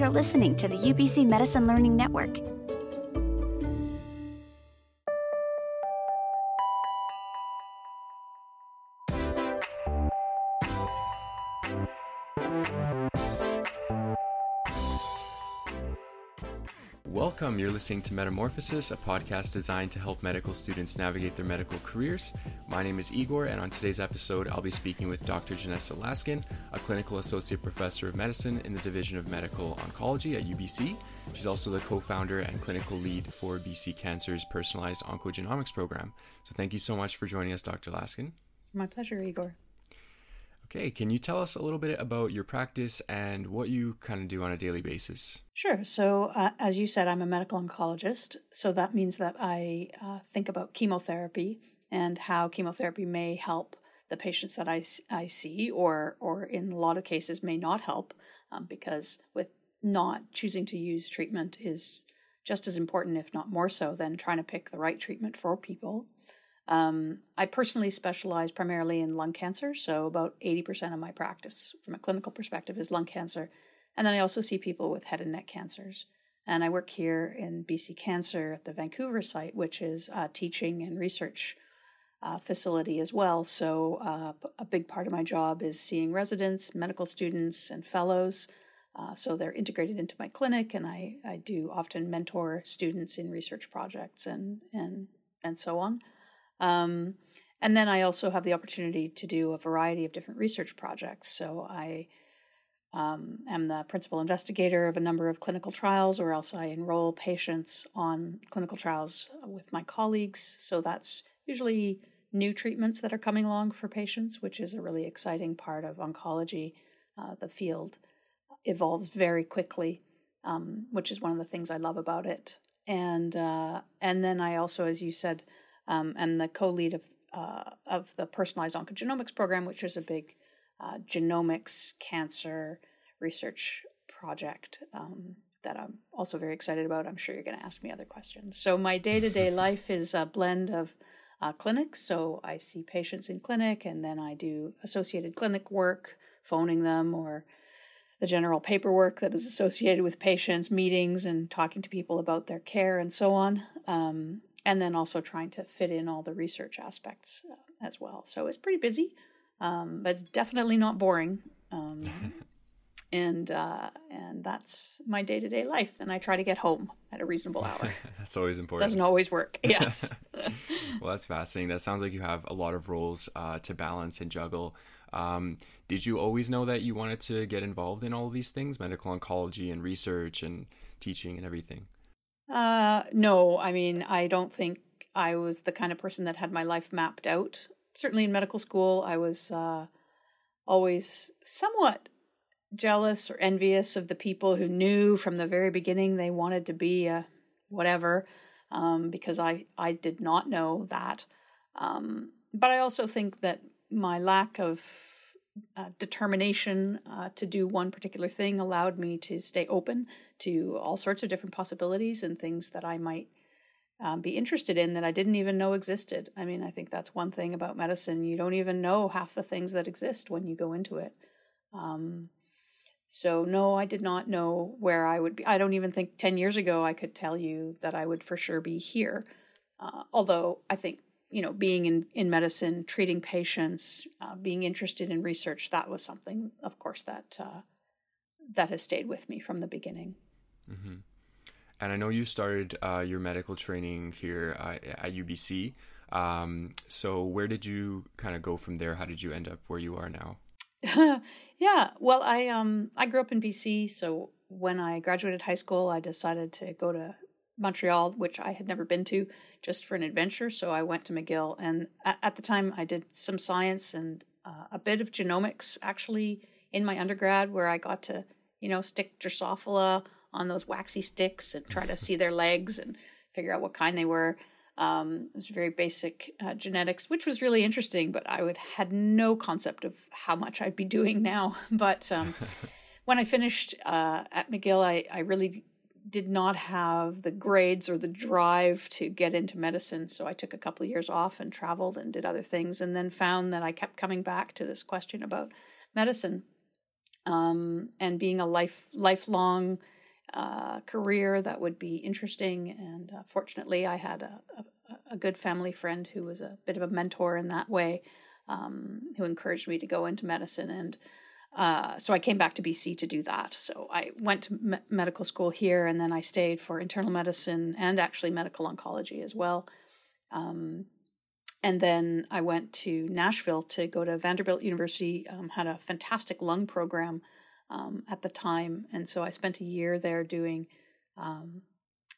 You're listening to the UBC Medicine Learning Network. You're listening to Metamorphosis, a podcast designed to help medical students navigate their medical careers. My name is Igor, and on today's episode, I'll be speaking with Dr. Janessa Laskin, a clinical associate professor of medicine in the Division of Medical Oncology at UBC. She's also the co founder and clinical lead for BC Cancer's personalized oncogenomics program. So, thank you so much for joining us, Dr. Laskin. My pleasure, Igor. Okay, can you tell us a little bit about your practice and what you kind of do on a daily basis? Sure. So, uh, as you said, I'm a medical oncologist. So, that means that I uh, think about chemotherapy and how chemotherapy may help the patients that I, I see, or, or in a lot of cases, may not help um, because with not choosing to use treatment is just as important, if not more so, than trying to pick the right treatment for people. Um, I personally specialize primarily in lung cancer, so about 80% of my practice from a clinical perspective is lung cancer. And then I also see people with head and neck cancers. And I work here in BC Cancer at the Vancouver site, which is a teaching and research uh, facility as well. So, uh, a big part of my job is seeing residents, medical students, and fellows. Uh, so, they're integrated into my clinic, and I, I do often mentor students in research projects and, and, and so on. Um, and then I also have the opportunity to do a variety of different research projects. So I um, am the principal investigator of a number of clinical trials, or else I enroll patients on clinical trials with my colleagues. So that's usually new treatments that are coming along for patients, which is a really exciting part of oncology. Uh, the field evolves very quickly, um, which is one of the things I love about it. And uh, and then I also, as you said, um, and the co-lead of uh, of the personalized oncogenomics program, which is a big uh, genomics cancer research project um, that I'm also very excited about. I'm sure you're going to ask me other questions. So my day-to-day life is a blend of uh, clinics. So I see patients in clinic, and then I do associated clinic work, phoning them or the general paperwork that is associated with patients, meetings, and talking to people about their care and so on. Um, and then also trying to fit in all the research aspects uh, as well. So it's pretty busy, um, but it's definitely not boring. Um, and uh, and that's my day to day life. And I try to get home at a reasonable hour. that's always important. Doesn't always work. Yes. well, that's fascinating. That sounds like you have a lot of roles uh, to balance and juggle. Um, did you always know that you wanted to get involved in all of these things, medical oncology and research and teaching and everything? Uh, no, I mean, I don't think I was the kind of person that had my life mapped out. Certainly in medical school, I was uh, always somewhat jealous or envious of the people who knew from the very beginning they wanted to be a whatever, um, because I, I did not know that. Um, but I also think that my lack of uh, determination uh, to do one particular thing allowed me to stay open to all sorts of different possibilities and things that I might um, be interested in that I didn't even know existed. I mean, I think that's one thing about medicine. You don't even know half the things that exist when you go into it. Um, so, no, I did not know where I would be. I don't even think 10 years ago I could tell you that I would for sure be here. Uh, although I think you know, being in, in medicine, treating patients, uh, being interested in research, that was something, of course, that uh, that has stayed with me from the beginning. Mm-hmm. And I know you started uh, your medical training here uh, at UBC. Um, so where did you kind of go from there? How did you end up where you are now? yeah, well, I um I grew up in BC, so when I graduated high school, I decided to go to Montreal, which I had never been to, just for an adventure. So I went to McGill, and at, the time I did some science and uh, a bit of genomics actually in my undergrad, where I got to you know stick Drosophila on those waxy sticks and try to see their legs and figure out what kind they were. Um, it was very basic uh, genetics, which was really interesting, but I would had no concept of how much I'd be doing now. But um, when I finished uh, at McGill, I, I really did not have the grades or the drive to get into medicine. So I took a couple of years off and traveled and did other things, and then found that I kept coming back to this question about medicine. um, and being a life lifelong uh, career that would be interesting. And uh, fortunately, I had a, a, a, good family friend who was a bit of a mentor in that way, um, who encouraged me to go into medicine. And uh, so I came back to BC to do that. So I went to me- medical school here, and then I stayed for internal medicine and actually medical oncology as well. Um, and then I went to Nashville to go to Vanderbilt University, um, had a fantastic lung program um, at the time. And so I spent a year there doing um,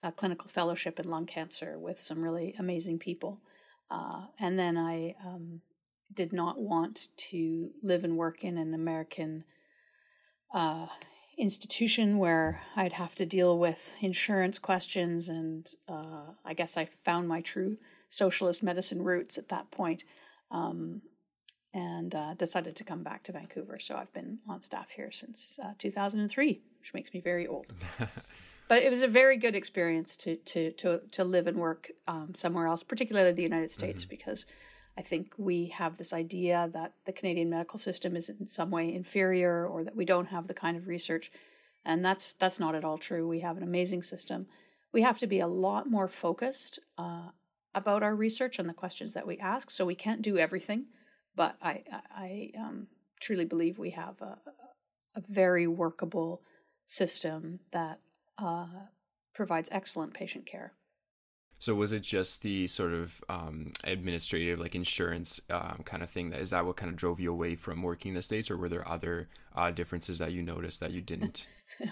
a clinical fellowship in lung cancer with some really amazing people. Uh, and then I um, did not want to live and work in an American uh, institution where I'd have to deal with insurance questions. And uh, I guess I found my true socialist medicine roots at that point, um, and uh, decided to come back to Vancouver. So I've been on staff here since uh, 2003, which makes me very old. but it was a very good experience to to to to live and work um, somewhere else, particularly the United States, mm-hmm. because I think we have this idea that the Canadian medical system is in some way inferior, or that we don't have the kind of research, and that's that's not at all true. We have an amazing system. We have to be a lot more focused uh, about our research and the questions that we ask. So we can't do everything, but I I um, truly believe we have a, a very workable system that uh, provides excellent patient care. So was it just the sort of um, administrative, like insurance um, kind of thing? That is that what kind of drove you away from working in the states, or were there other uh, differences that you noticed that you didn't?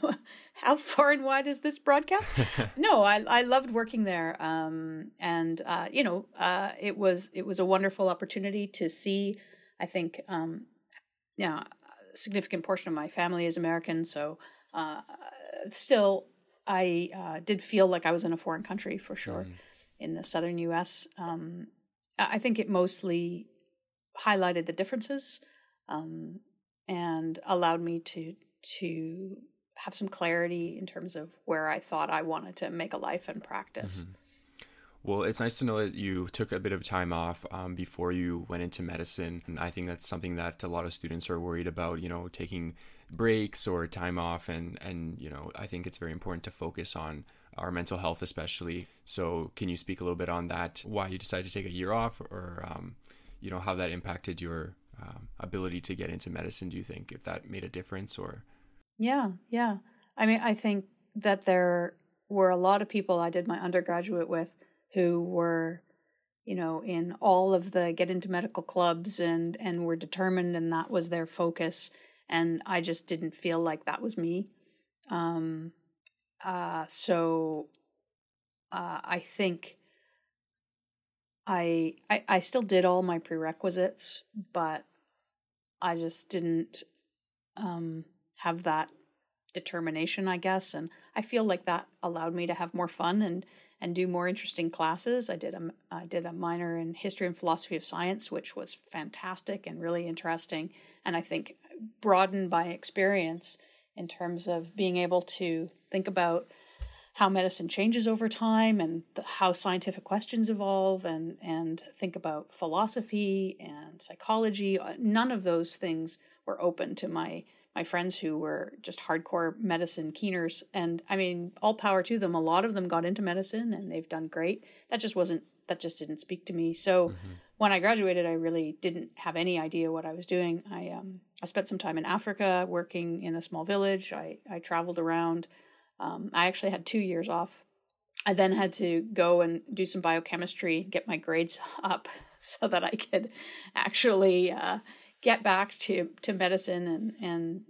How far and wide is this broadcast? no, I I loved working there, um, and uh, you know, uh, it was it was a wonderful opportunity to see. I think, um, yeah, a significant portion of my family is American, so uh, still I uh, did feel like I was in a foreign country for sure mm. in the southern U.S. Um, I think it mostly highlighted the differences um, and allowed me to to have some clarity in terms of where I thought I wanted to make a life and practice. Mm-hmm. Well, it's nice to know that you took a bit of time off um, before you went into medicine. And I think that's something that a lot of students are worried about, you know, taking breaks or time off and and you know i think it's very important to focus on our mental health especially. So can you speak a little bit on that why you decided to take a year off or um, you know how that impacted your um, ability to get into medicine do you think if that made a difference or? Yeah yeah. I mean i think that there were a lot of people i did my undergraduate with who were you know in all of the get into medical clubs and and were determined and that was their focus and I just didn't feel like that was me. Um, uh, so uh, I think I, I I still did all my prerequisites, but I just didn't um, have that determination, I guess, and I feel like that allowed me to have more fun and and do more interesting classes. I did a I did a minor in history and philosophy of science, which was fantastic and really interesting, and I think broadened by experience in terms of being able to think about how medicine changes over time and the, how scientific questions evolve and and think about philosophy and psychology. Uh, none of those things were open to my my friends who were just hardcore medicine keeners and i mean all power to them a lot of them got into medicine and they've done great that just wasn't that just didn't speak to me so mm-hmm when I graduated, I really didn't have any idea what I was doing. I um, I spent some time in Africa working in a small village. I I traveled around. Um, I actually had two years off. I then had to go and do some biochemistry, get my grades up, so that I could actually uh, get back to to medicine and and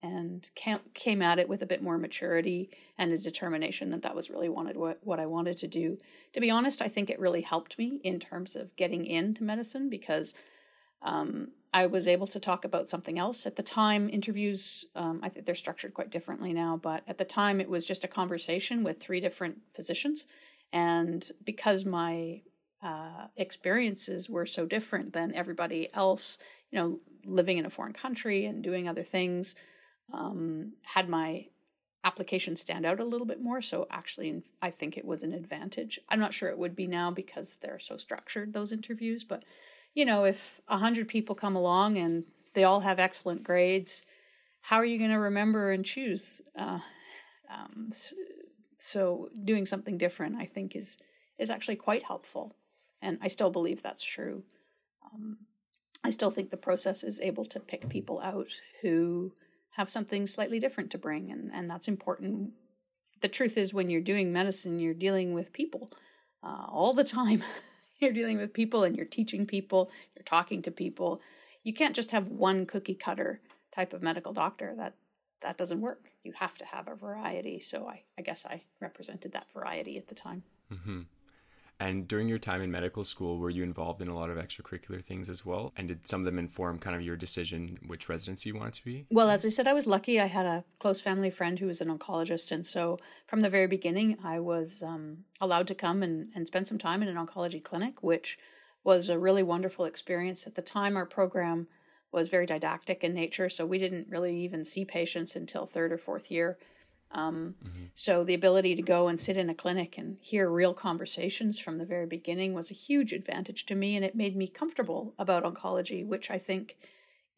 and came at it with a bit more maturity and a determination that that was really wanted what, what I wanted to do. To be honest, I think it really helped me in terms of getting into medicine because um, I was able to talk about something else. At the time, interviews, um, I think they're structured quite differently now, but at the time it was just a conversation with three different physicians. And because my uh, experiences were so different than everybody else, you know, living in a foreign country and doing other things, um, had my application stand out a little bit more. So actually, I think it was an advantage. I'm not sure it would be now because they're so structured, those interviews. But, you know, if a 100 people come along and they all have excellent grades, how are you going to remember and choose? Uh, um, so doing something different, I think, is is actually quite helpful, and I still believe that's true. Um, I still think the process is able to pick people out who have something slightly different to bring, and and that's important. The truth is, when you're doing medicine, you're dealing with people uh, all the time. you're dealing with people, and you're teaching people. You're talking to people. You can't just have one cookie cutter type of medical doctor. That that doesn't work. You have to have a variety. So I, I guess I represented that variety at the time. Mm-hmm. And during your time in medical school, were you involved in a lot of extracurricular things as well? And did some of them inform kind of your decision which residency you wanted to be? Well, as I said, I was lucky. I had a close family friend who was an oncologist. And so from the very beginning, I was um, allowed to come and, and spend some time in an oncology clinic, which was a really wonderful experience. At the time, our program was very didactic in nature, so we didn't really even see patients until third or fourth year. Um, mm-hmm. So the ability to go and sit in a clinic and hear real conversations from the very beginning was a huge advantage to me, and it made me comfortable about oncology, which I think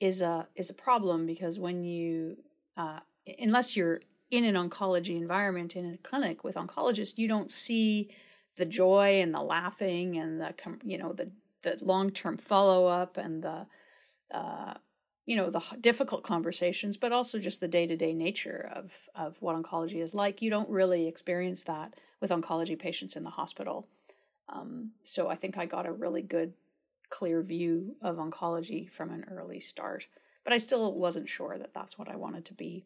is a is a problem because when you uh, unless you're in an oncology environment in a clinic with oncologists, you don't see the joy and the laughing and the you know the the long term follow up and the uh, you know the difficult conversations but also just the day-to-day nature of of what oncology is like. You don't really experience that with oncology patients in the hospital. Um, so i think i got a really good clear view of oncology from an early start but i still wasn't sure that that's what i wanted to be.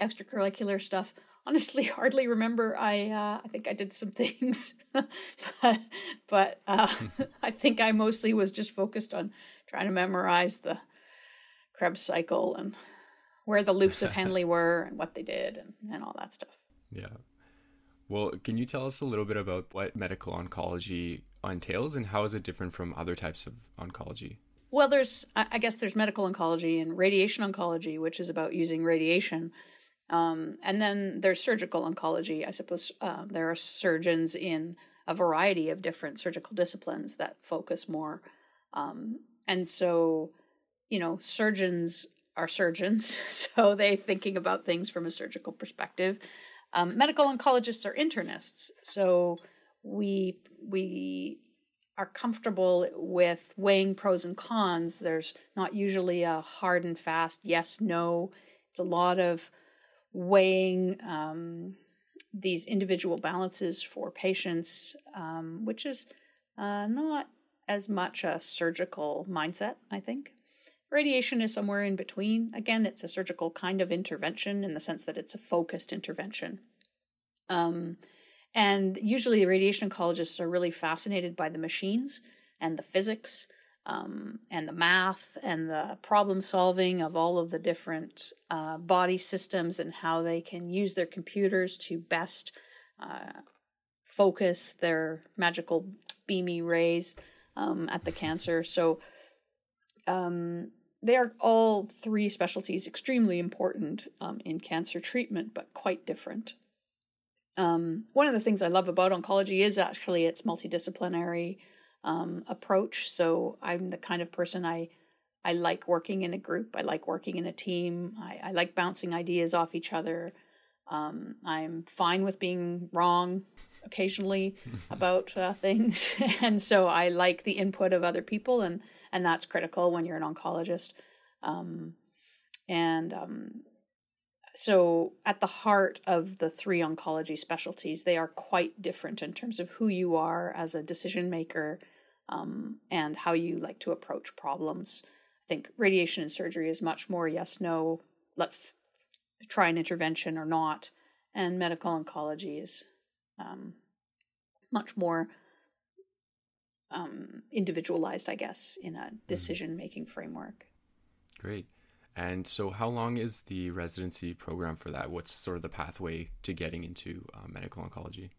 Extracurricular stuff honestly hardly remember. I uh, i think i did some things but but uh, i think i mostly was just focused on trying to memorize the Krebs cycle and where the loops of Henle were and what they did and, and all that stuff. Yeah. Well, can you tell us a little bit about what medical oncology entails and how is it different from other types of oncology? Well, there's, I guess, there's medical oncology and radiation oncology, which is about using radiation. Um, and then there's surgical oncology. I suppose uh, there are surgeons in a variety of different surgical disciplines that focus more um, and so, you know, surgeons are surgeons, so they thinking about things from a surgical perspective. Um, medical oncologists are internists, so we we are comfortable with weighing pros and cons. There's not usually a hard and fast yes no. It's a lot of weighing um, these individual balances for patients, um, which is uh, not as much a surgical mindset, I think. Radiation is somewhere in between. Again, it's a surgical kind of intervention in the sense that it's a focused intervention. Um, and usually, radiation oncologists are really fascinated by the machines and the physics um, and the math and the problem solving of all of the different uh, body systems and how they can use their computers to best uh, focus their magical beamy rays um, at the cancer. So um, they are all three specialties extremely important um, in cancer treatment, but quite different. Um, one of the things I love about oncology is actually its multidisciplinary um, approach. So I'm the kind of person I I like working in a group. I like working in a team. I, I like bouncing ideas off each other. Um, I'm fine with being wrong occasionally about uh, things, and so I like the input of other people, and and that's critical when you're an oncologist. Um, and um, so, at the heart of the three oncology specialties, they are quite different in terms of who you are as a decision maker um, and how you like to approach problems. I think radiation and surgery is much more yes, no, let's try an intervention or not. And medical oncology is um, much more um, individualized, I guess, in a mm-hmm. decision making framework. Great. And so, how long is the residency program for that? What's sort of the pathway to getting into uh, medical oncology?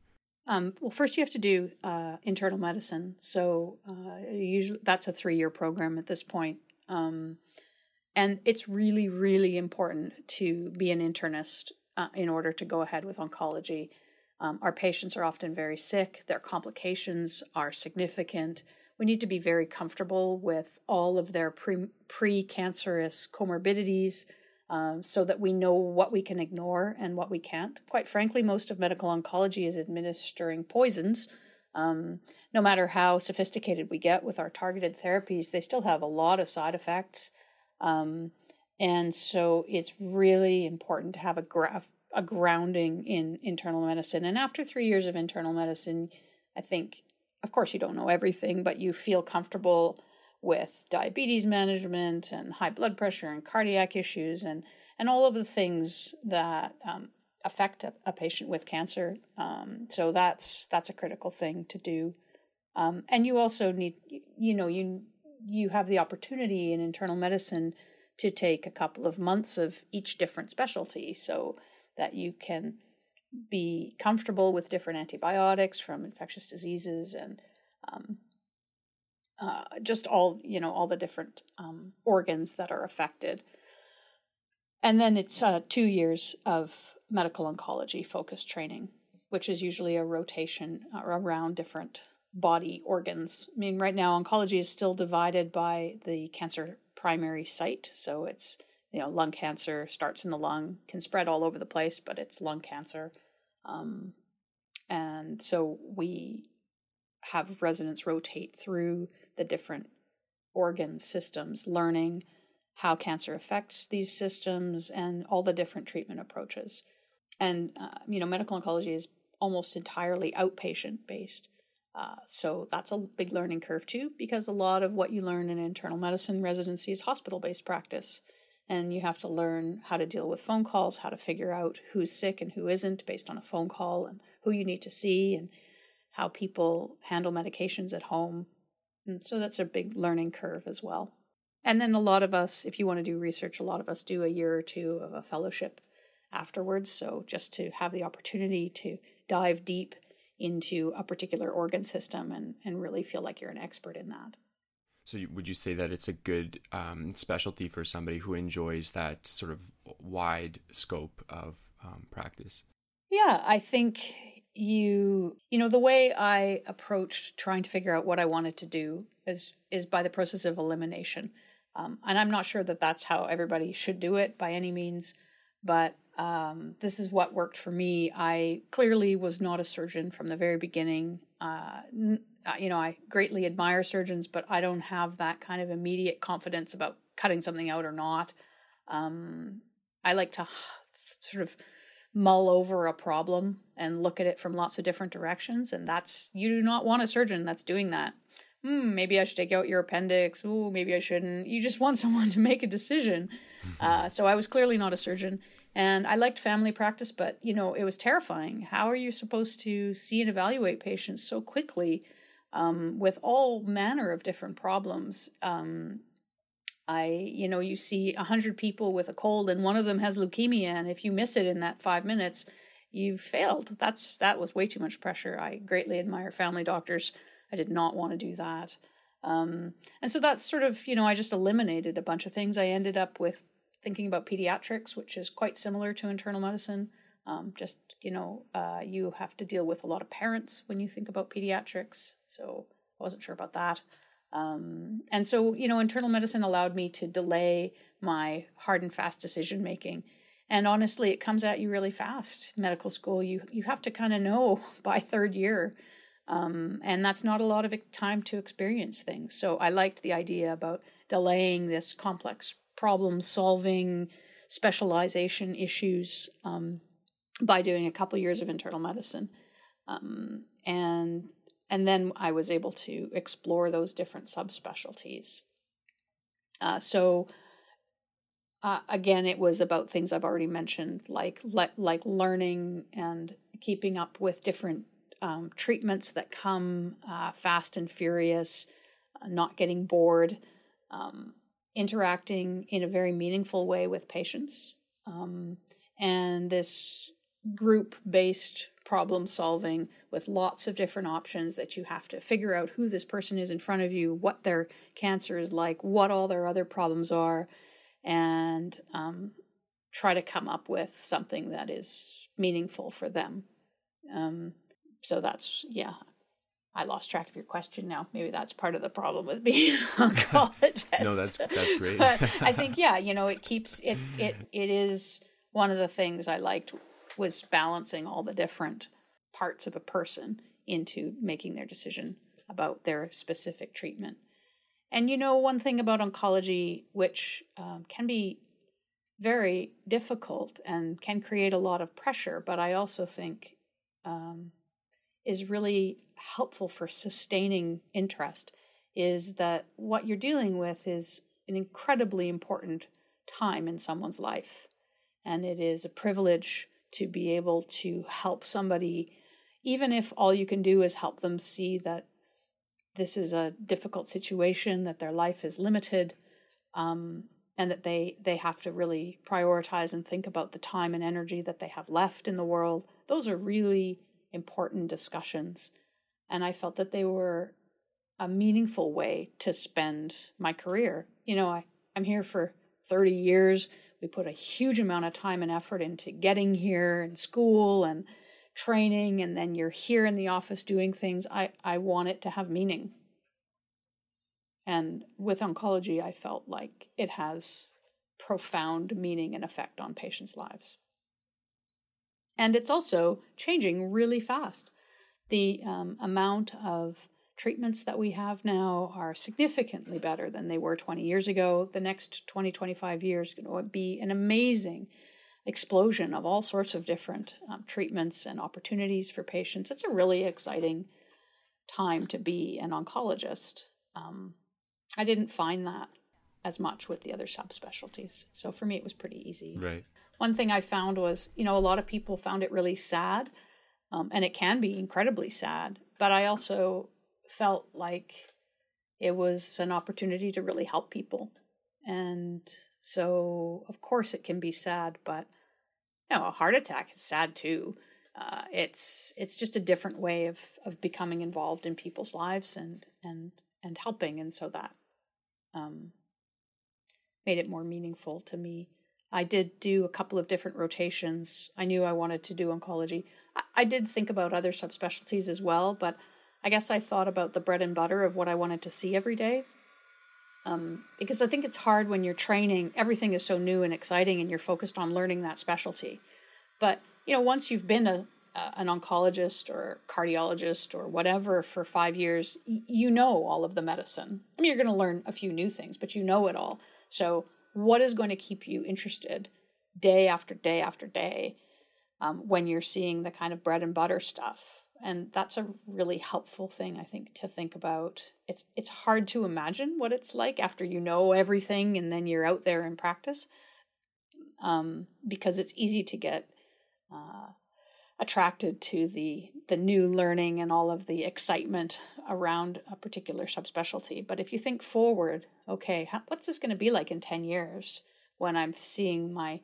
Um, well, first you have to do uh, internal medicine. So, uh, usually that's a three year program at this point. Um, and it's really, really important to be an internist uh, in order to go ahead with oncology. Um, our patients are often very sick, their complications are significant. We need to be very comfortable with all of their pre cancerous comorbidities. um, so that we know what we can ignore and what we can't. Quite frankly, most of medical oncology is administering poisons. Um, no matter how sophisticated we get with our targeted therapies, they still have a lot of side effects. Um, and so it's really important to have a, gra- a grounding in internal medicine. And after three years of internal medicine, I think, of course, you don't know everything, but you feel comfortable with diabetes management and high blood pressure and cardiac issues and, and all of the things that um, affect a, a, patient with cancer. Um, so that's that's a critical thing to do. Um, and you also need, you know, you you have the opportunity in internal medicine to take a couple of months of each different specialty, so that you can be comfortable with different antibiotics from infectious diseases and um, uh, just all you know all the different um, organs that are affected. And then it's uh, two years of medical oncology focused training which is usually a rotation around different body organs. I mean right now oncology is still divided by the cancer primary site so it's you know lung cancer starts in the lung can spread all over the place but it's lung cancer um, and so we have residents rotate through the different organ systems, learning how cancer affects these systems and all the different treatment approaches. And, uh, you know, medical oncology is almost entirely outpatient based. Uh, so that's a big learning curve too, because a lot of what you learn in internal medicine residency is hospital based practice. And you have to learn how to deal with phone calls, how to figure out who's sick and who isn't based on a phone call, and who you need to see, and how people handle medications at home. And so that's a big learning curve as well. And then a lot of us, if you want to do research, a lot of us do a year or two of a fellowship afterwards. So just to have the opportunity to dive deep into a particular organ system and, and really feel like you're an expert in that. So, would you say that it's a good um, specialty for somebody who enjoys that sort of wide scope of um, practice? Yeah, I think you you know the way i approached trying to figure out what i wanted to do is is by the process of elimination. Um, and i'm not sure that that's how everybody should do it by any means but um, this is what worked for me. I clearly was not a surgeon from the very beginning uh, n- uh, you know i greatly admire surgeons but i don't have that kind of immediate confidence about cutting something out or not um, i like to sort of mull over a problem and look at it from lots of different directions. And that's, you do not want a surgeon that's doing that. Hmm, maybe I should take out your appendix. Ooh, maybe I shouldn't. You just want someone to make a decision. Uh, so I was clearly not a surgeon. And I liked family practice, but you know, it was terrifying. How are you supposed to see and evaluate patients so quickly um, with all manner of different problems? Um, I, you know, you see a hundred people with a cold and one of them has leukemia, and if you miss it in that five minutes, you've failed. That's that was way too much pressure. I greatly admire family doctors. I did not want to do that. Um, and so that's sort of, you know, I just eliminated a bunch of things. I ended up with thinking about pediatrics, which is quite similar to internal medicine. Um, just, you know, uh, you have to deal with a lot of parents when you think about pediatrics. So I wasn't sure about that. Um, and so, you know, internal medicine allowed me to delay my hard and fast decision making. And honestly, it comes at you really fast. Medical school, you you have to kind of know by third year, um, and that's not a lot of time to experience things. So I liked the idea about delaying this complex problem solving, specialization issues um, by doing a couple years of internal medicine. Um, and and then I was able to explore those different subspecialties. Uh, so uh, again, it was about things I've already mentioned, like le- like learning and keeping up with different um, treatments that come uh, fast and furious, uh, not getting bored, um, interacting in a very meaningful way with patients, um, and this group based problem solving with lots of different options that you have to figure out who this person is in front of you, what their cancer is like, what all their other problems are, and um, try to come up with something that is meaningful for them. Um, so that's, yeah, I lost track of your question now. Maybe that's part of the problem with being an oncologist. no, that's that's great. but I think yeah, you know, it keeps it it it is one of the things I liked was balancing all the different parts of a person into making their decision about their specific treatment. And you know, one thing about oncology, which um, can be very difficult and can create a lot of pressure, but I also think um, is really helpful for sustaining interest, is that what you're dealing with is an incredibly important time in someone's life. And it is a privilege to be able to help somebody, even if all you can do is help them see that this is a difficult situation, that their life is limited, um, and that they they have to really prioritize and think about the time and energy that they have left in the world. Those are really important discussions, and I felt that they were a meaningful way to spend my career. You know, I, I'm here for 30 years. We put a huge amount of time and effort into getting here and school and training, and then you're here in the office doing things. I, I want it to have meaning. And with oncology, I felt like it has profound meaning and effect on patients' lives. And it's also changing really fast. The um, amount of treatments that we have now are significantly better than they were 20 years ago. The next 20, 25 years going to be an amazing explosion of all sorts of different um, treatments and opportunities for patients. It's a really exciting time to be an oncologist. Um, I didn't find that as much with the other subspecialties. So for me, it was pretty easy. Right. One thing I found was, you know, a lot of people found it really sad, um, and it can be incredibly sad. But I also felt like it was an opportunity to really help people. And so, of course, it can be sad, but you know, a heart attack is sad too. Uh, it's it's just a different way of of becoming involved in people's lives and and and helping, and so that um, made it more meaningful to me. I did do a couple of different rotations. I knew I wanted to do oncology. I, I did think about other subspecialties as well, but I guess I thought about the bread and butter of what I wanted to see every day. Um, because I think it's hard when you're training, everything is so new and exciting, and you're focused on learning that specialty. But you know, once you've been a, a an oncologist or cardiologist or whatever for five years, y- you know all of the medicine. I mean, you're going to learn a few new things, but you know it all. So, what is going to keep you interested day after day after day um, when you're seeing the kind of bread and butter stuff? and that's a really helpful thing i think to think about it's it's hard to imagine what it's like after you know everything and then you're out there in practice um, because it's easy to get uh, attracted to the the new learning and all of the excitement around a particular subspecialty but if you think forward okay how, what's this going to be like in 10 years when i'm seeing my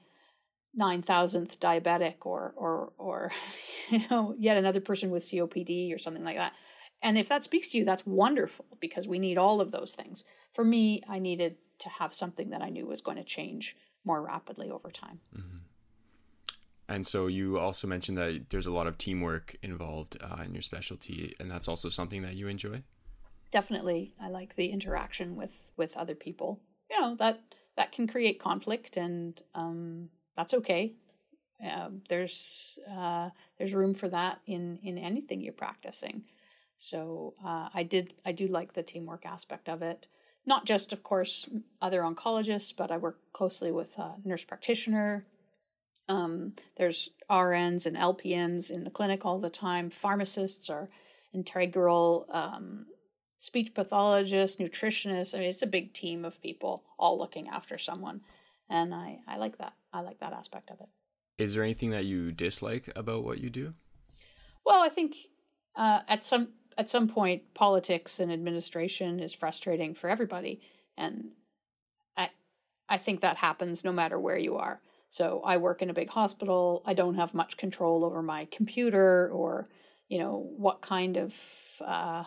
nine thousandth diabetic or or or you know yet another person with COPD or something like that. And if that speaks to you, that's wonderful because we need all of those things. For me, I needed to have something that I knew was going to change more rapidly over time. Mm-hmm. And so you also mentioned that there's a lot of teamwork involved uh, in your specialty, and that's also something that you enjoy. Definitely, I like the interaction with with other people. You know that that can create conflict, and um, that's okay. Uh, there's uh, there's room for that in in anything you're practicing. So uh, I did I do like the teamwork aspect of it. Not just, of course, other oncologists, but I work closely with a nurse practitioner. Um, there's RNs and LPNs in the clinic all the time. Pharmacists are integral. Um, speech pathologists, nutritionists. I mean, it's a big team of people all looking after someone, and I I like that. I like that aspect of it. Is there anything that you dislike about what you do? Well, I think uh, at some at some point, politics and administration is frustrating for everybody, and I I think that happens no matter where you are. So I work in a big hospital. I don't have much control over my computer or you know what kind of uh,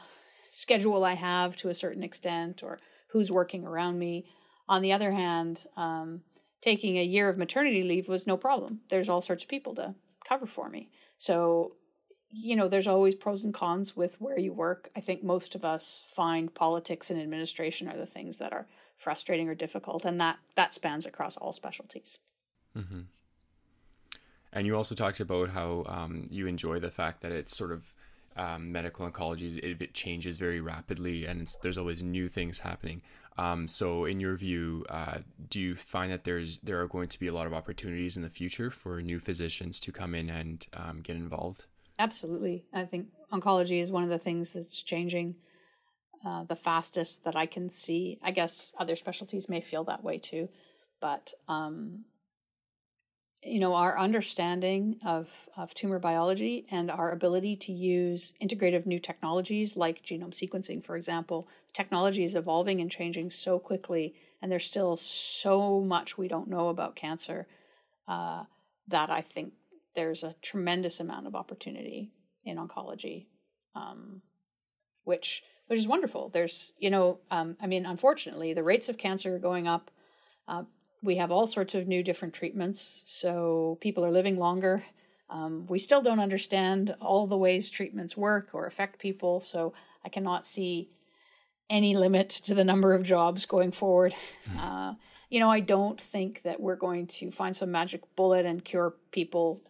schedule I have to a certain extent or who's working around me. On the other hand, um, taking a year of maternity leave was no problem. There's all sorts of people to cover for me. So, you know, there's always pros and cons with where you work. I think most of us find politics and administration are the things that are frustrating or difficult, and that that spans across all specialties. Mm-hmm. And you also talked about how um, you enjoy the fact that it's sort of um, medical oncology it, it, changes very rapidly, and there's always new things happening. Um, so, in your view, uh, do you find that there's there are going to be a lot of opportunities in the future for new physicians to come in and um, get involved? Absolutely. I think oncology is one of the things that's changing uh, the fastest that I can see. I guess other specialties may feel that way too, but um, you know our understanding of of tumor biology and our ability to use integrative new technologies like genome sequencing, for example, technology is evolving and changing so quickly, and there's still so much we don't know about cancer uh, that I think there's a tremendous amount of opportunity in oncology, um, which which is wonderful. There's you know, um, I mean, unfortunately, the rates of cancer are going up. Uh, we have all sorts of new different treatments, so people are living longer. Um, we still don't understand all the ways treatments work or affect people, so I cannot see any limit to the number of jobs going forward. Uh, you know, I don't think that we're going to find some magic bullet and cure people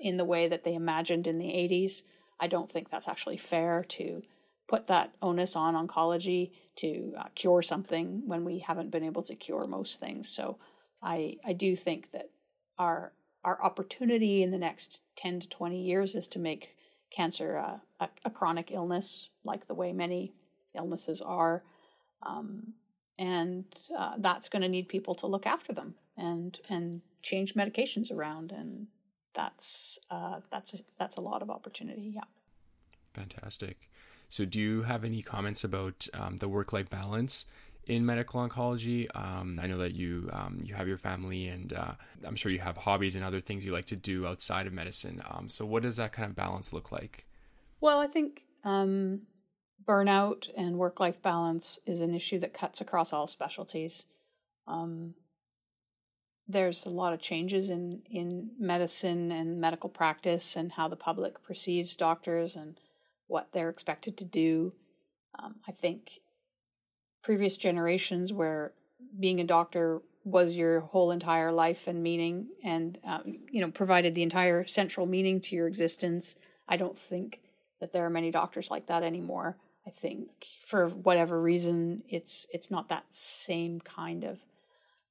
in the way that they imagined in the 80s. I don't think that's actually fair to put that onus on oncology to uh, cure something when we haven't been able to cure most things. So I I do think that our our opportunity in the next 10 to 20 years is to make cancer a, a, chronic illness like the way many illnesses are um, and uh, that's going to need people to look after them and and change medications around and that's uh, that's a, that's a lot of opportunity. Yeah. Fantastic. So, do you have any comments about um, the work life balance in medical oncology? Um, I know that you um, you have your family, and uh, I'm sure you have hobbies and other things you like to do outside of medicine. Um, so, what does that kind of balance look like? Well, I think um, burnout and work life balance is an issue that cuts across all specialties. Um, there's a lot of changes in in medicine and medical practice and how the public perceives doctors and what they're expected to do. Um, I think previous generations where being a doctor was your whole entire life and meaning and um, you know provided the entire central meaning to your existence i don't think that there are many doctors like that anymore i think for whatever reason it's it's not that same kind of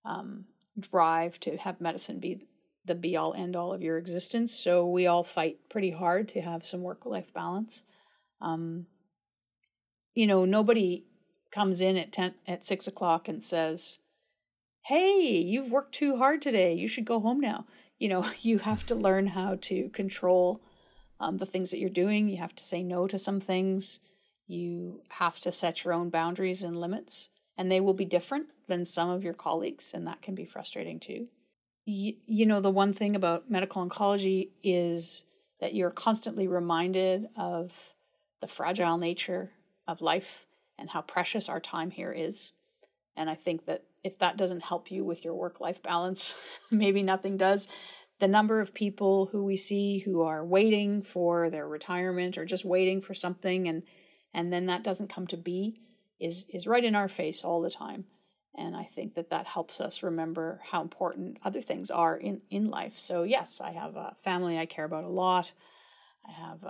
um, drive to have medicine be the be all end all of your existence. So we all fight pretty hard to have some work life balance. Um, you know, nobody comes in at ten at six o'clock and says, "Hey, you've worked too hard today. You should go home now." You know, you have to learn how to control um, the things that you're doing. You have to say no to some things. You have to set your own boundaries and limits and they will be different than some of your colleagues, and that can be frustrating too. You, you know, the one thing about medical oncology is that you're constantly reminded of the fragile nature of life and how precious our time here is. And I think that if that doesn't help you with your work life balance, maybe nothing does. The number of people who we see who are waiting for their retirement or just waiting for something and and then that doesn't come to be is is right in our face all the time and i think that that helps us remember how important other things are in in life so yes i have a family i care about a lot i have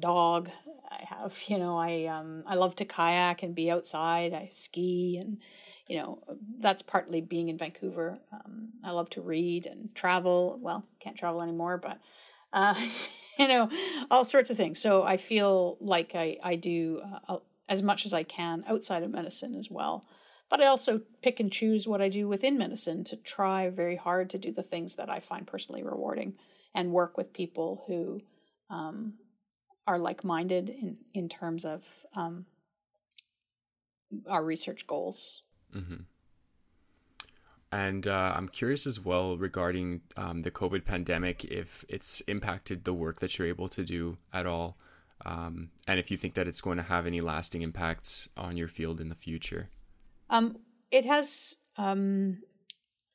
dog. I have you know i um i love to kayak and be outside. I ski and you know that's partly being in vancouver. Um, i love to read and travel. Well can't travel anymore but uh you know all sorts of things. So i feel like i i do uh, as much as I can outside of medicine as well. But I also pick and choose what I do within medicine to try very hard to do the things that I find personally rewarding and work with people who um, are like minded in, in terms of um, our research goals. Mm-hmm. And uh, I'm curious as well regarding um, the COVID pandemic, if it's impacted the work that you're able to do at all um, and if you think that it's going to have any lasting impacts on your field in the future. Um, it has. Um,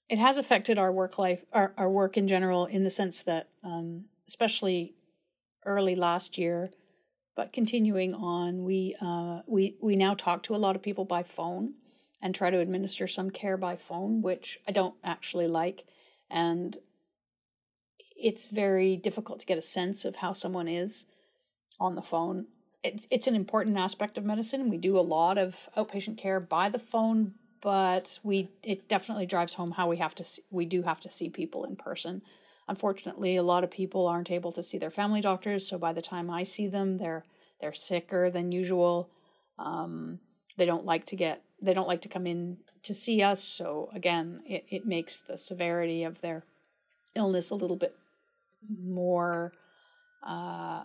it has affected our work life, our, our work in general, in the sense that, um, especially early last year, but continuing on, we uh, we we now talk to a lot of people by phone and try to administer some care by phone, which I don't actually like, and it's very difficult to get a sense of how someone is on the phone. It's it's an important aspect of medicine. We do a lot of outpatient care by the phone, but we it definitely drives home how we have to see, we do have to see people in person. Unfortunately, a lot of people aren't able to see their family doctors, so by the time I see them, they're they're sicker than usual. Um, they don't like to get they don't like to come in to see us, so again, it, it makes the severity of their illness a little bit more uh,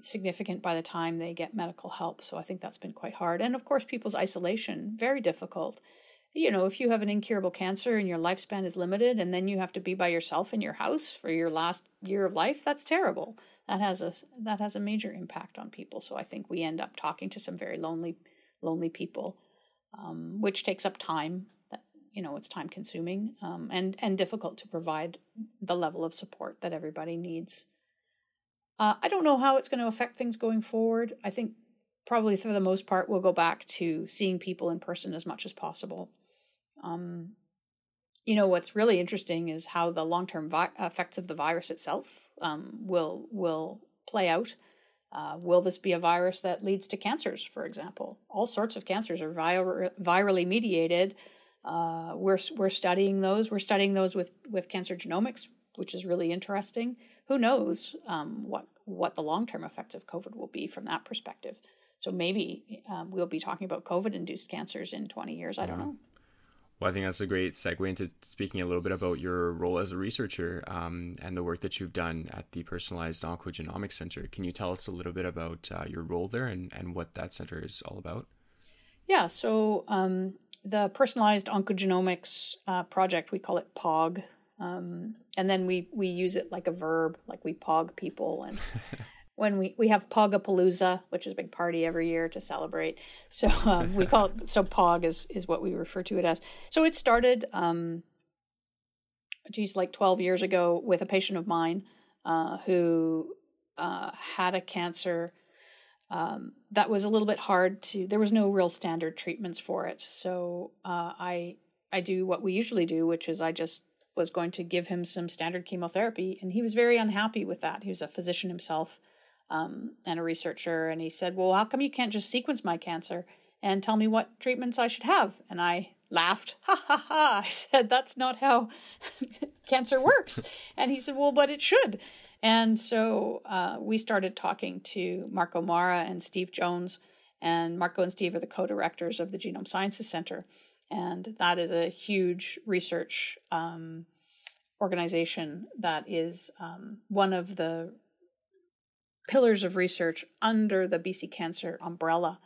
significant by the time they get medical help. So I think that's been quite hard. And of course, people's isolation, very difficult. You know, if you have an incurable cancer and your lifespan is limited and then you have to be by yourself in your house for your last year of life, that's terrible. That has a that has a major impact on people. So I think we end up talking to some very lonely lonely people, um, which takes up time. That you know, it's time consuming um, and and difficult to provide the level of support that everybody needs. Uh, I don't know how it's going to affect things going forward. I think probably for the most part we'll go back to seeing people in person as much as possible. Um, you know what's really interesting is how the long term vi- effects of the virus itself um, will will play out. Uh, will this be a virus that leads to cancers, for example? All sorts of cancers are vir- virally mediated. Uh, we're we're studying those. We're studying those with with cancer genomics, which is really interesting who knows um, what what the long term effects of COVID will be from that perspective. So maybe um, we'll be talking about COVID induced cancers in 20 years. I don't know. Well, I think that's a great segue into speaking a little bit about your role as a researcher um, and the work that you've done at the Personalized Oncogenomics Center. Can you tell us a little bit about uh, your role there and, and what that center is all about? Yeah, so um, the Personalized Oncogenomics uh, project, we call it POG, um, and then we we use it like a verb, like we pog people. And when we we have Pogapalooza, which is a big party every year to celebrate. So um, we call it so Pog is is what we refer to it as. So it started, um, geez, like twelve years ago with a patient of mine uh, who uh, had a cancer. Um, that was a little bit hard to. There was no real standard treatments for it, so uh, I I do what we usually do, which is I just was going to give him some standard chemotherapy, and he was very unhappy with that. He was a physician himself um, and a researcher, and he said, "Well, how come you can't just sequence my cancer and tell me what treatments I should have?" And I laughed, ha ha ha. I said, "That's not how cancer works." and he said, "Well, but it should." And so uh, we started talking to Marco Marra and Steve Jones, and Marco and Steve are the co-directors of the Genome Sciences Center and that is a huge research um, organization that is um, one of the pillars of research under the BC Cancer umbrella.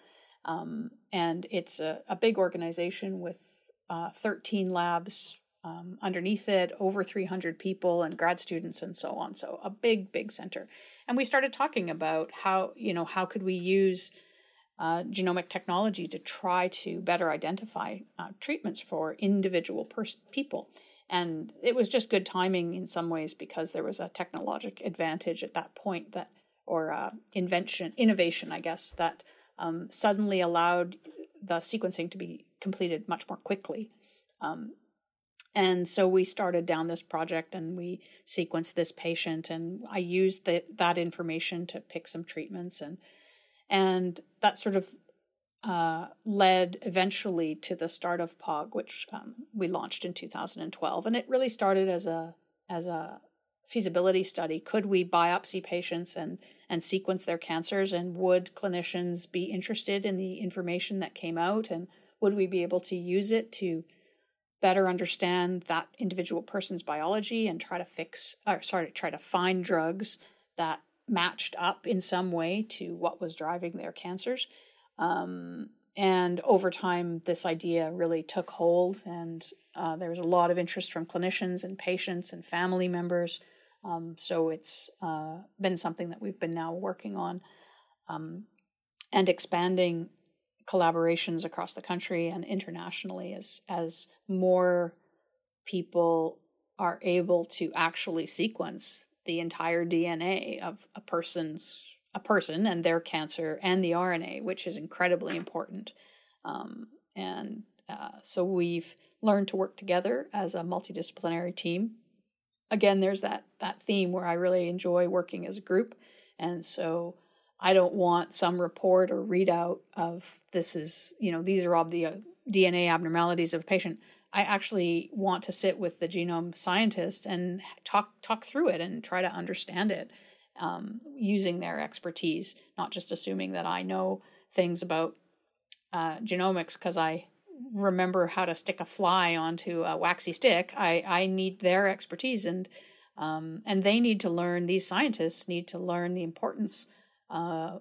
Um, and it's a, a, big organization with uh, 13 labs um, underneath it, over 300 people and grad students and so on. So a big, big center. And we started talking about how, you know, how could we use uh, genomic technology to try to better identify uh, treatments for individual pers- people. And it was just good timing in some ways because there was a technologic advantage at that point that, or uh, invention, innovation, I guess, that um, suddenly allowed the sequencing to be completed much more quickly. Um, and so we started down this project and we sequenced this patient and I used the, that information to pick some treatments and and that sort of uh, led eventually to the start of POG, which um, we launched in 2012, and it really started as a as a feasibility study. Could we biopsy patients and and sequence their cancers, and would clinicians be interested in the information that came out, and would we be able to use it to better understand that individual person's biology and try to fix, or sorry, try to find drugs that matched up in some way to what was driving their cancers. Um, and over time, this idea really took hold, and uh, there was a lot of interest from clinicians and patients and family members. Um, so it's uh, been something that we've been now working on um, and expanding collaborations across the country and internationally as as more people are able to actually sequence the entire DNA of a person's a person and their cancer and the RNA, which is incredibly important. Um, and uh, so we've learned to work together as a multidisciplinary team. Again, there's that that theme where I really enjoy working as a group, and so I don't want some report or readout of this is you know these are all the uh, DNA abnormalities of a patient. I actually want to sit with the genome scientist and talk talk through it and try to understand it um, using their expertise, not just assuming that I know things about uh, genomics because I remember how to stick a fly onto a waxy stick. I, I need their expertise and um, and they need to learn. These scientists need to learn the importance uh,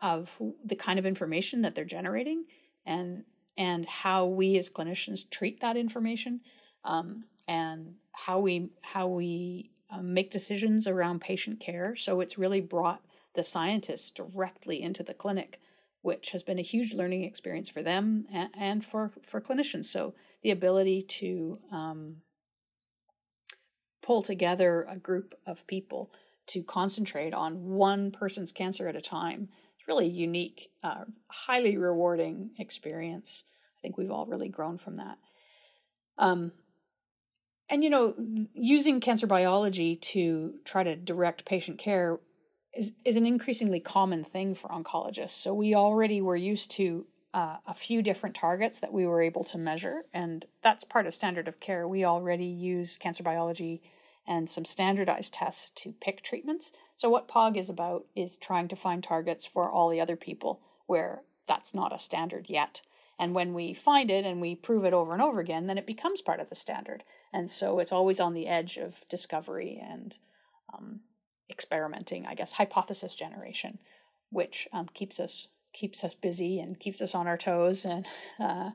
of the kind of information that they're generating and and how we as clinicians treat that information um, and how we how we uh, make decisions around patient care. So it's really brought the scientists directly into the clinic, which has been a huge learning experience for them and, for for clinicians. So the ability to um, pull together a group of people to concentrate on one person's cancer at a time it's really unique, uh, highly rewarding experience. I think we've all really grown from that. Um, and you know, using cancer biology to try to direct patient care is is an increasingly common thing for oncologists. So we already were used to uh, a few different targets that we were able to measure, and that's part of standard of care. We already use cancer biology and some standardized tests to pick treatments. So what POG is about is trying to find targets for all the other people where that's not a standard yet. And when we find it and we prove it over and over again, then it becomes part of the standard. And so it's always on the edge of discovery and um, experimenting, I guess, hypothesis generation, which um, keeps us keeps us busy and keeps us on our toes, and uh,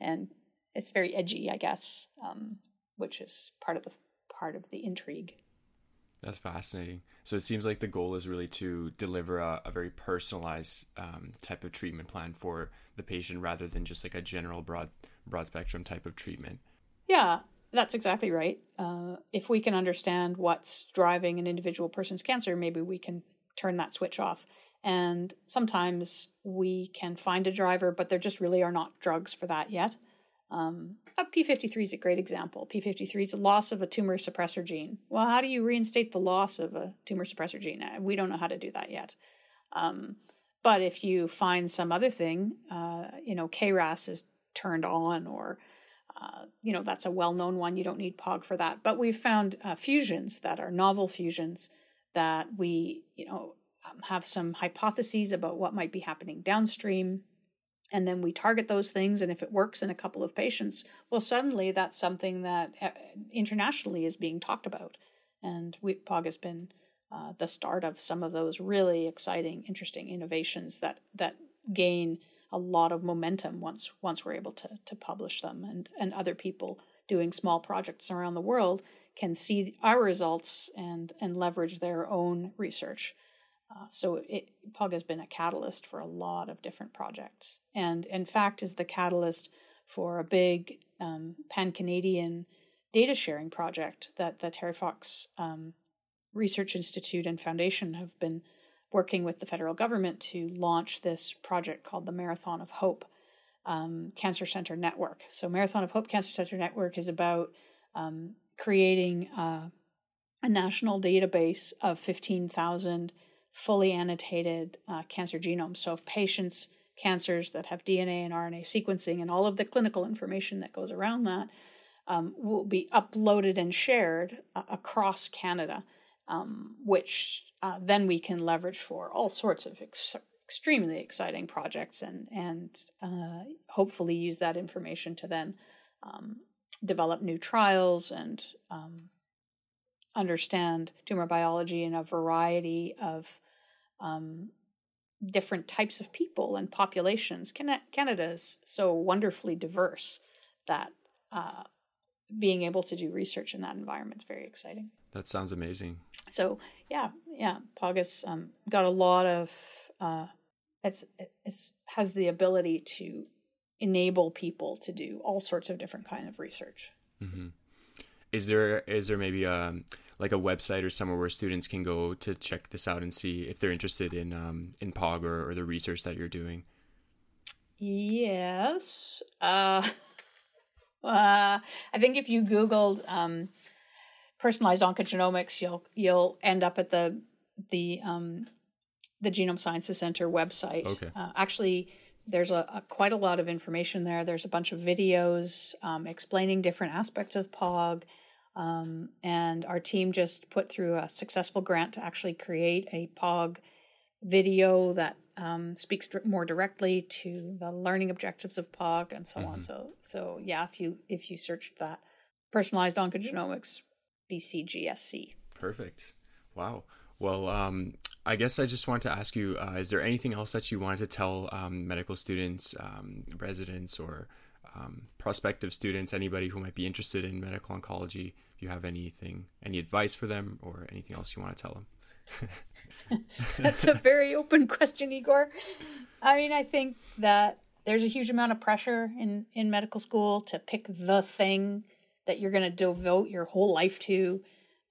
and it's very edgy, I guess, um, which is part of the part of the intrigue. That's fascinating. So it seems like the goal is really to deliver a, a very personalized um, type of treatment plan for the patient rather than just like a general broad broad spectrum type of treatment. Yeah, that's exactly right. Uh, if we can understand what's driving an individual person's cancer, maybe we can turn that switch off. And sometimes we can find a driver, but there just really are not drugs for that yet. Um, P53 is a great example. P53 is a loss of a tumor suppressor gene. Well, how do you reinstate the loss of a tumor suppressor gene? Uh, we don't know how to do that yet. Um, but if you find some other thing, uh, you know, KRAS is turned on, or uh, you know, that's a well-known one. You don't need POG for that. But we've found uh, fusions that are novel fusions that we, you know, um, have some hypotheses about what might be happening downstream and then we target those things and if it works in a couple of patients well suddenly that's something that uh, internationally is being talked about and we, pog has been uh, the start of some of those really exciting interesting innovations that that gain a lot of momentum once once we're able to to publish them. And and other people doing small projects around the world can see our results and and leverage their own research. Uh, so it, POG has been a catalyst for a lot of different projects, and in fact is the catalyst for a big um, pan Canadian data sharing project that the Terry Fox um, Research Institute and Foundation have been working with the federal government to launch this project called the Marathon of Hope um, Cancer Center Network. So, Marathon of Hope Cancer Center Network is about um, creating uh, a national database of 15,000 fully annotated uh, cancer genomes. So, if patients' cancers that have DNA and RNA sequencing and all of the clinical information that goes around that um, will be uploaded and shared uh, across Canada, um, which uh, then we can leverage for all sorts of ex- extremely exciting projects and and uh, hopefully use that information to then um, develop new trials and um, understand tumor biology in a variety of um, different types of people and populations. Canada is so wonderfully diverse that uh, being able to do research in that environment is very exciting. That sounds amazing. So yeah, yeah, POG has um, got a lot of uh, it's it's has the ability to enable people to do all sorts of different kind of research. Mm-hmm. Is there is there maybe a like a website or somewhere where students can go to check this out and see if they're interested in um, in POG or, or the research that you're doing? Yes. Uh, uh, I think if you Googled um, personalized oncogenomics, you'll you'll end up at the the um, the Genome Sciences Center website. Okay. Uh, actually, there's a, a, quite a lot of information there. There's a bunch of videos um, explaining different aspects of POG. Um, and our team just put through a successful grant to actually create a POG video that um, speaks more directly to the learning objectives of POG and so mm-hmm. on. So, so yeah, if you if you searched that, personalized oncogenomics, BCGSC. Perfect. Wow. Well, um, I guess I just want to ask you: uh, Is there anything else that you wanted to tell um, medical students, um, residents, or um, prospective students, anybody who might be interested in medical oncology? If you have anything, any advice for them, or anything else you want to tell them? That's a very open question, Igor. I mean, I think that there's a huge amount of pressure in in medical school to pick the thing that you're going to devote your whole life to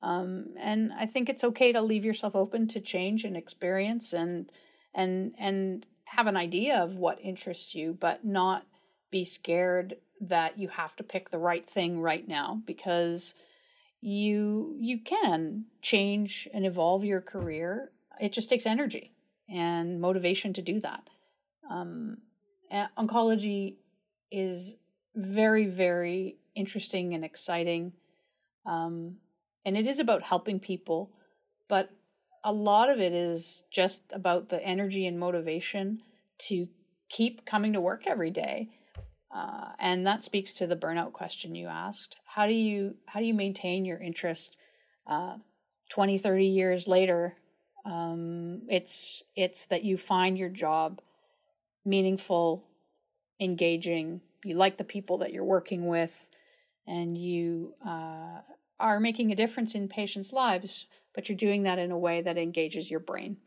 um, and I think it's okay to leave yourself open to change and experience and and and have an idea of what interests you, but not be scared that you have to pick the right thing right now because you you can change and evolve your career. It just takes energy and motivation to do that. Um, oncology is very very interesting and exciting. Um, and it is about helping people, but a lot of it is just about the energy and motivation to keep coming to work every day. Uh, and that speaks to the burnout question you asked. How do you how do you maintain your interest uh, 20, 30 years later? Um, it's it's that you find your job meaningful, engaging. You like the people that you're working with, and you uh, are making a difference in patients' lives, but you're doing that in a way that engages your brain.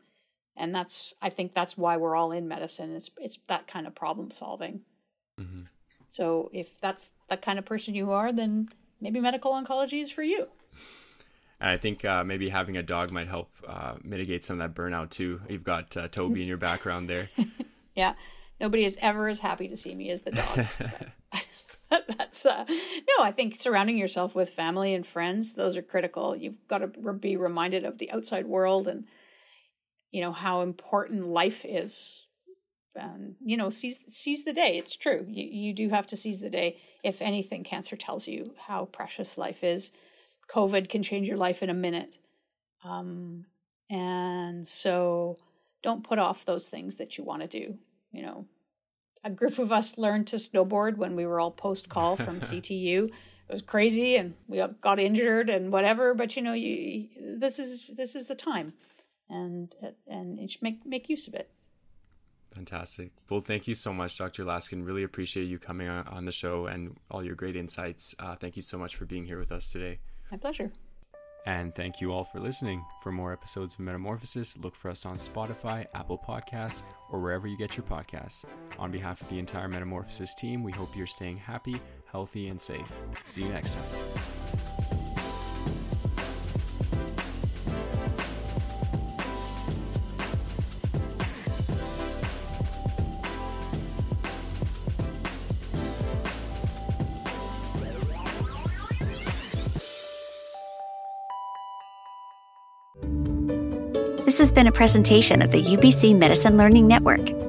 And that's, I think that's why we're all in medicine. It's, it's that kind of problem solving. Mm-hmm. So if that's the kind of person you are, then maybe medical oncology is for you. And I think uh, maybe having a dog might help uh, mitigate some of that burnout too. You've got uh, Toby in your background there. yeah. Nobody is ever as happy to see me as the dog. that's uh, no i think surrounding yourself with family and friends those are critical. You've got to be reminded of the outside world and you know how important life is. And you know seize seize the day it's true. You, you do have to seize the day. If anything cancer tells you how precious life is. Covid can change your life in a minute. Um and so don't put off those things that you want to do you know a group of us learned to snowboard when we were all post call from CTU. It was crazy, and we got injured and whatever. But you know, you this is this is the time, and and you should make make use of it. Fantastic. Well, thank you so much, Dr. Laskin. Really appreciate you coming on the show and all your great insights. Uh, thank you so much for being here with us today. My pleasure. And thank you all for listening. For more episodes of Metamorphosis, look for us on Spotify, Apple Podcasts, or wherever you get your podcasts. On behalf of the entire Metamorphosis team, we hope you're staying happy, healthy, and safe. See you next time. Been a presentation of the UBC Medicine Learning Network.